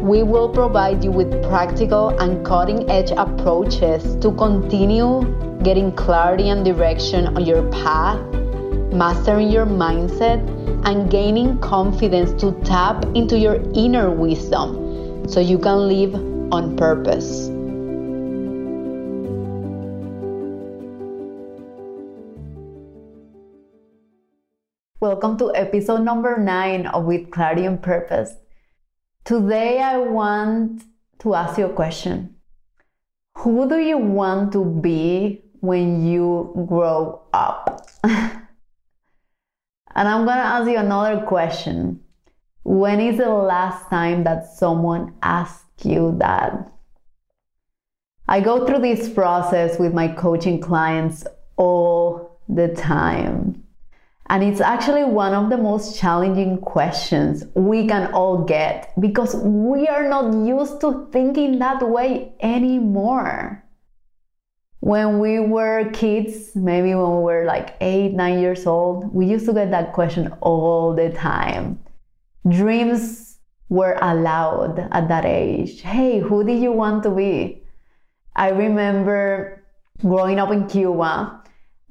We will provide you with practical and cutting edge approaches to continue getting clarity and direction on your path, mastering your mindset, and gaining confidence to tap into your inner wisdom so you can live on purpose. Welcome to episode number nine of With Clarity and Purpose. Today, I want to ask you a question Who do you want to be when you grow up? and I'm going to ask you another question. When is the last time that someone asked you that? I go through this process with my coaching clients all the time. And it's actually one of the most challenging questions we can all get because we are not used to thinking that way anymore. When we were kids, maybe when we were like eight, nine years old, we used to get that question all the time. Dreams were allowed at that age. Hey, who did you want to be? I remember growing up in Cuba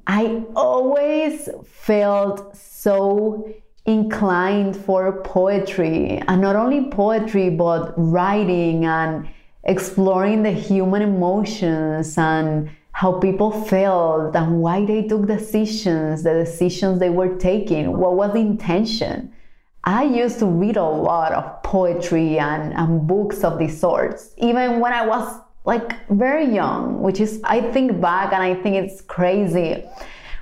I always felt so inclined for poetry and not only poetry but writing and exploring the human emotions and how people felt and why they took decisions, the decisions they were taking, what was the intention. I used to read a lot of poetry and, and books of these sorts, even when I was like very young, which is, I think back and I think it's crazy.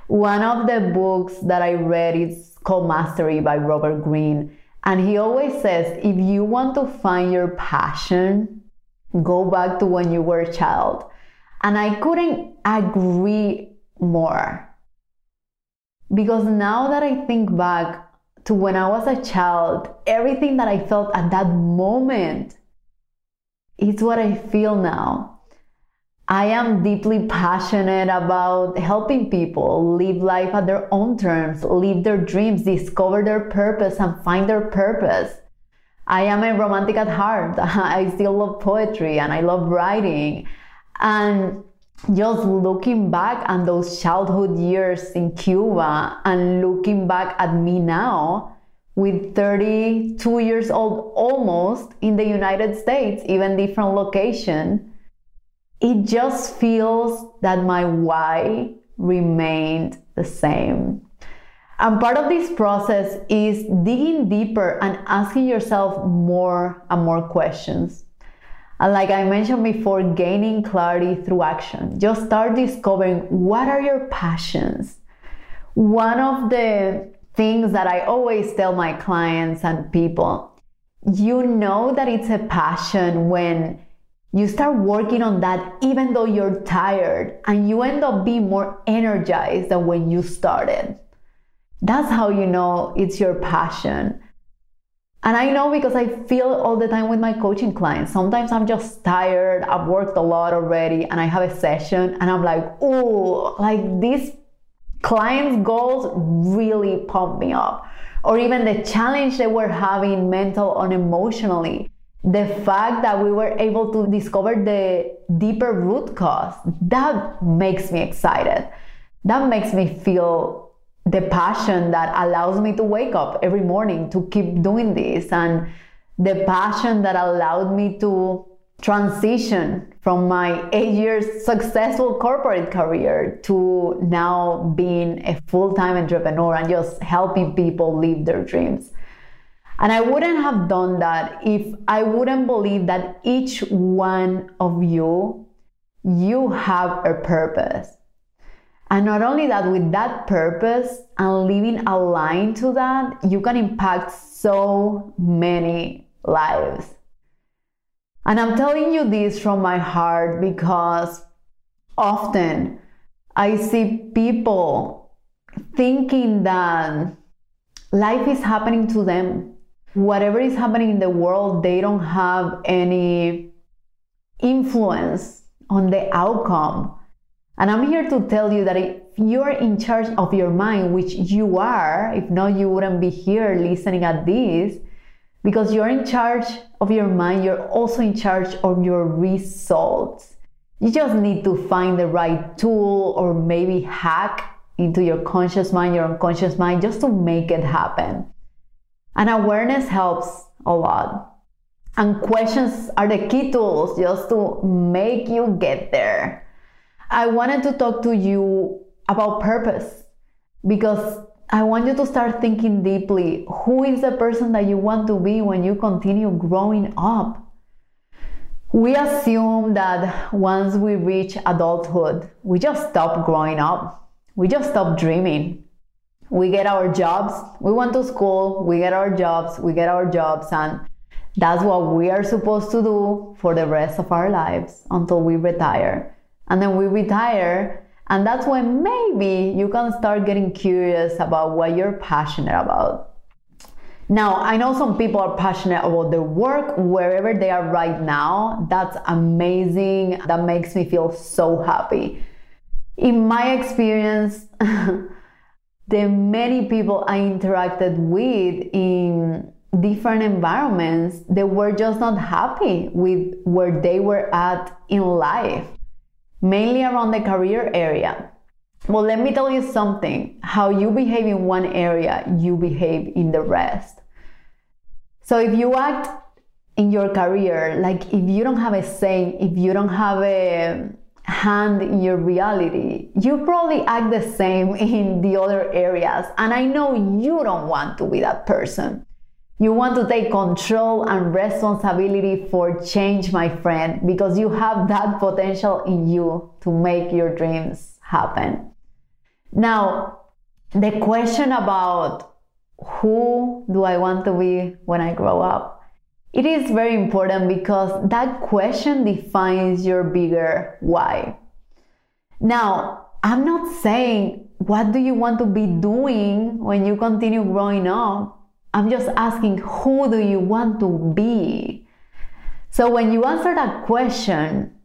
One of the books that I read is called Mastery by Robert Greene. And he always says if you want to find your passion, go back to when you were a child. And I couldn't agree more. Because now that I think back to when I was a child, everything that I felt at that moment it's what I feel now. I am deeply passionate about helping people live life at their own terms, live their dreams, discover their purpose, and find their purpose. I am a romantic at heart. I still love poetry and I love writing. And just looking back on those childhood years in Cuba and looking back at me now, with 32 years old almost in the United States, even different location, it just feels that my why remained the same. And part of this process is digging deeper and asking yourself more and more questions. And like I mentioned before, gaining clarity through action. Just start discovering what are your passions. One of the things that I always tell my clients and people. You know that it's a passion when you start working on that even though you're tired and you end up being more energized than when you started. That's how you know it's your passion. And I know because I feel all the time with my coaching clients. Sometimes I'm just tired, I've worked a lot already, and I have a session and I'm like, oh, like this clients' goals really pump me up. Or even the challenge they were having mental and emotionally. The fact that we were able to discover the deeper root cause, that makes me excited. That makes me feel the passion that allows me to wake up every morning to keep doing this and the passion that allowed me to transition from my eight years successful corporate career to now being a full-time entrepreneur and just helping people live their dreams. And I wouldn't have done that if I wouldn't believe that each one of you, you have a purpose. And not only that, with that purpose and living aligned to that, you can impact so many lives. And I'm telling you this from my heart because often I see people thinking that life is happening to them. Whatever is happening in the world, they don't have any influence on the outcome. And I'm here to tell you that if you're in charge of your mind, which you are, if not, you wouldn't be here listening at this, because you're in charge of your mind, you're also in charge of your results. You just need to find the right tool or maybe hack into your conscious mind, your unconscious mind, just to make it happen. And awareness helps a lot. And questions are the key tools just to make you get there. I wanted to talk to you about purpose because I want you to start thinking deeply who is the person that you want to be when you continue growing up? We assume that once we reach adulthood, we just stop growing up. We just stop dreaming. We get our jobs, we went to school, we get our jobs, we get our jobs, and that's what we are supposed to do for the rest of our lives until we retire. And then we retire, and that's when maybe you can start getting curious about what you're passionate about. Now, I know some people are passionate about their work wherever they are right now. That's amazing. That makes me feel so happy. In my experience, the many people I interacted with in different environments, they were just not happy with where they were at in life, mainly around the career area. Well, let me tell you something how you behave in one area, you behave in the rest. So if you act in your career like if you don't have a say, if you don't have a hand in your reality, you probably act the same in the other areas. And I know you don't want to be that person. You want to take control and responsibility for change, my friend, because you have that potential in you to make your dreams happen. Now, the question about who do I want to be when I grow up? It is very important because that question defines your bigger why. Now, I'm not saying what do you want to be doing when you continue growing up I'm just asking, who do you want to be? So when you answer that question,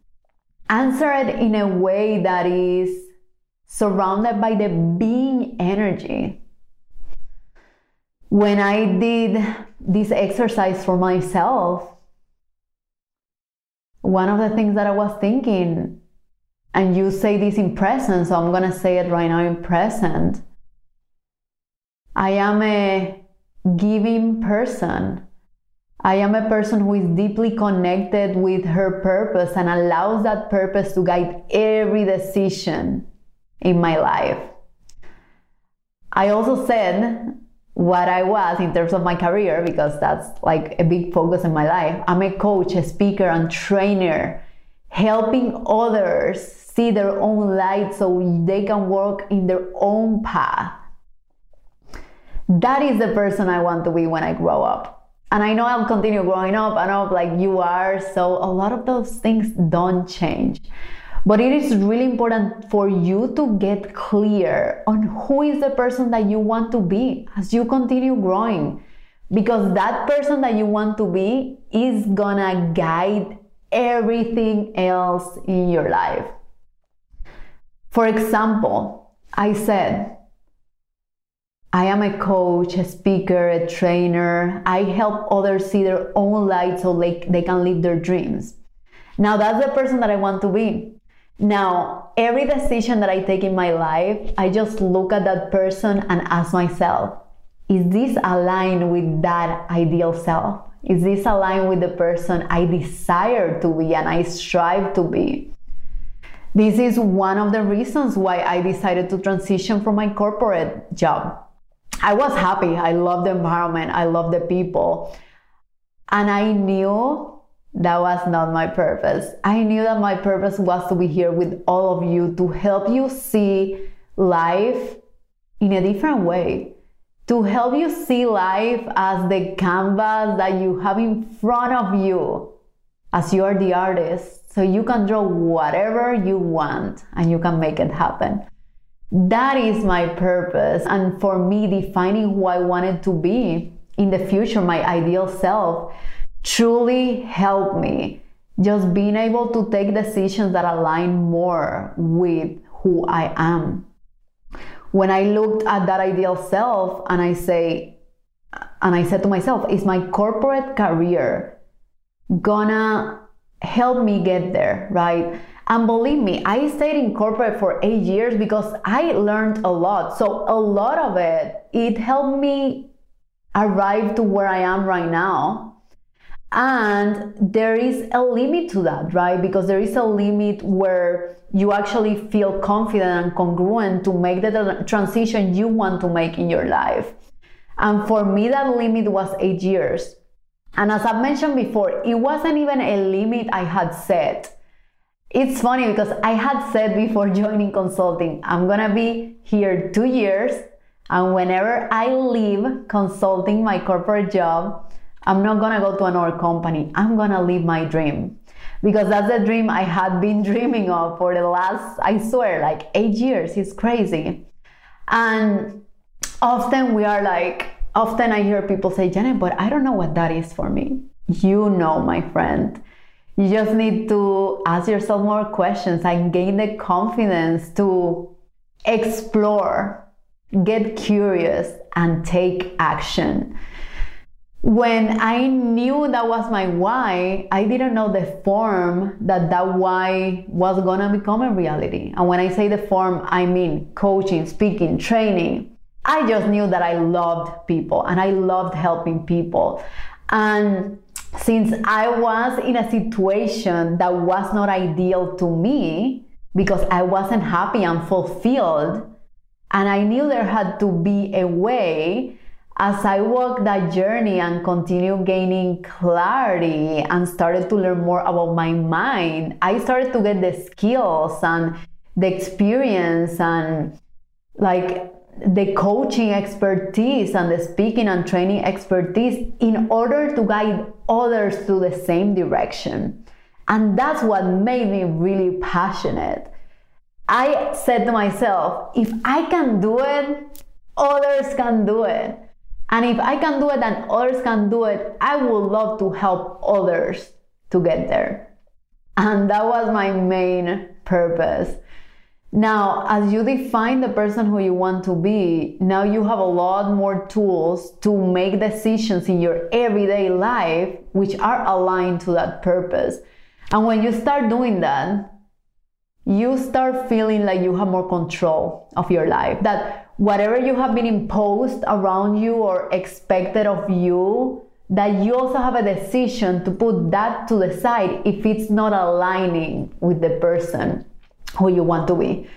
answer it in a way that is surrounded by the being energy. When I did this exercise for myself, one of the things that I was thinking, and you say this in present, so I'm gonna say it right now in present. I am a giving person. I am a person who is deeply connected with her purpose and allows that purpose to guide every decision in my life. I also said what I was in terms of my career because that's like a big focus in my life. I'm a coach, a speaker, and trainer, helping others see their own light so they can walk in their own path. That is the person I want to be when I grow up. And I know I'll continue growing up and up like you are. So a lot of those things don't change. But it is really important for you to get clear on who is the person that you want to be as you continue growing. Because that person that you want to be is gonna guide everything else in your life. For example, I said, I am a coach, a speaker, a trainer. I help others see their own light so they, they can live their dreams. Now, that's the person that I want to be. Now, every decision that I take in my life, I just look at that person and ask myself, is this aligned with that ideal self? Is this aligned with the person I desire to be and I strive to be? This is one of the reasons why I decided to transition from my corporate job I was happy. I loved the environment. I loved the people. And I knew that was not my purpose. I knew that my purpose was to be here with all of you to help you see life in a different way. To help you see life as the canvas that you have in front of you, as you are the artist. so you can draw whatever you want and you can make it happen. That is my purpose. And for me, defining who I wanted to be in the future, my ideal self, truly helped me. Just being able to take decisions that align more with who I am. When I looked at that ideal self and I say, and I said to myself, is my corporate career gonna help me get there, right? And believe me, I stayed in corporate for eight years because I learned a lot. So a lot of it, it helped me arrive to where I am right now. And there is a limit to that, right? Because there is a limit where you actually feel confident and congruent to make the transition you want to make in your life. And for me, that limit was eight years. And as I've mentioned before, it wasn't even a limit I had set. It's funny because I had said before joining consulting, I'm gonna be here two years, and whenever I leave consulting my corporate job, I'm not gonna go to another company. I'm gonna live my dream. Because that's the dream I had been dreaming of for the last, I swear, like eight years. It's crazy. And often we are like, often I hear people say, Janet, but I don't know what that is for me. You know, my friend. You just need to ask yourself more questions and gain the confidence to explore, get curious, and take action. When I knew that was my why, I didn't know the form that that why was gonna become a reality. And when I say the form, I mean coaching, speaking, training. I just knew that I loved people and I loved helping people. And since I was in a situation that was not ideal to me because I wasn't happy and fulfilled, and I knew there had to be a way as I walked that journey and continued gaining clarity and started to learn more about my mind, I started to get the skills and the experience and like the coaching expertise and the speaking and training expertise in order to guide others to the same direction. And that's what made me really passionate. I said to myself, if I can do it, others can do it. And if I can do it and others can do it, I would love to help others to get there. And that was my main purpose. Now, as you define the person who you want to be, now you have a lot more tools to make decisions in your everyday life which are aligned to that purpose. And when you start doing that, you start feeling like you have more control of your life. That whatever you have been imposed around you or expected of you, that you also have a decision to put that to the side if it's not aligning with the person who you want to be,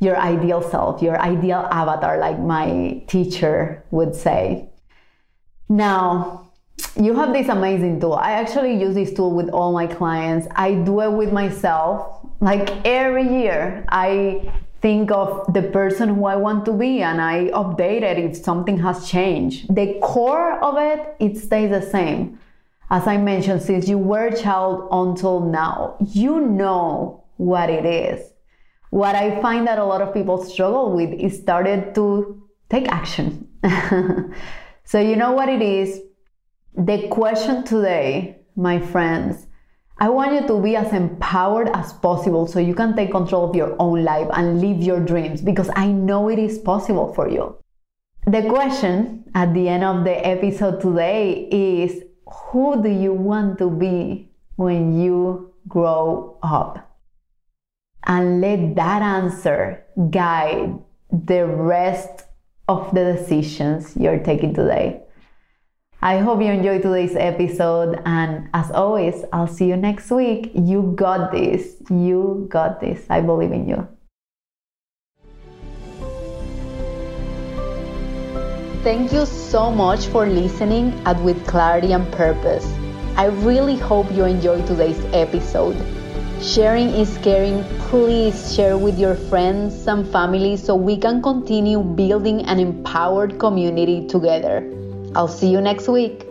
your ideal self, your ideal avatar, like my teacher would say. Now, you have this amazing tool. I actually use this tool with all my clients. I do it with myself. Like every year, I think of the person who I want to be and I update it if something has changed. The core of it, it stays the same. As I mentioned, since you were a child until now, you know what it is what I find that a lot of people struggle with is started to take action. so, you know what it is? The question today, my friends, I want you to be as empowered as possible so you can take control of your own life and live your dreams because I know it is possible for you. The question at the end of the episode today is Who do you want to be when you grow up? And let that answer guide the rest of the decisions you're taking today. I hope you enjoyed today's episode, and as always, I'll see you next week. You got this. You got this. I believe in you. Thank you so much for listening at With Clarity and Purpose. I really hope you enjoyed today's episode. Sharing is caring. Please share with your friends and family so we can continue building an empowered community together. I'll see you next week.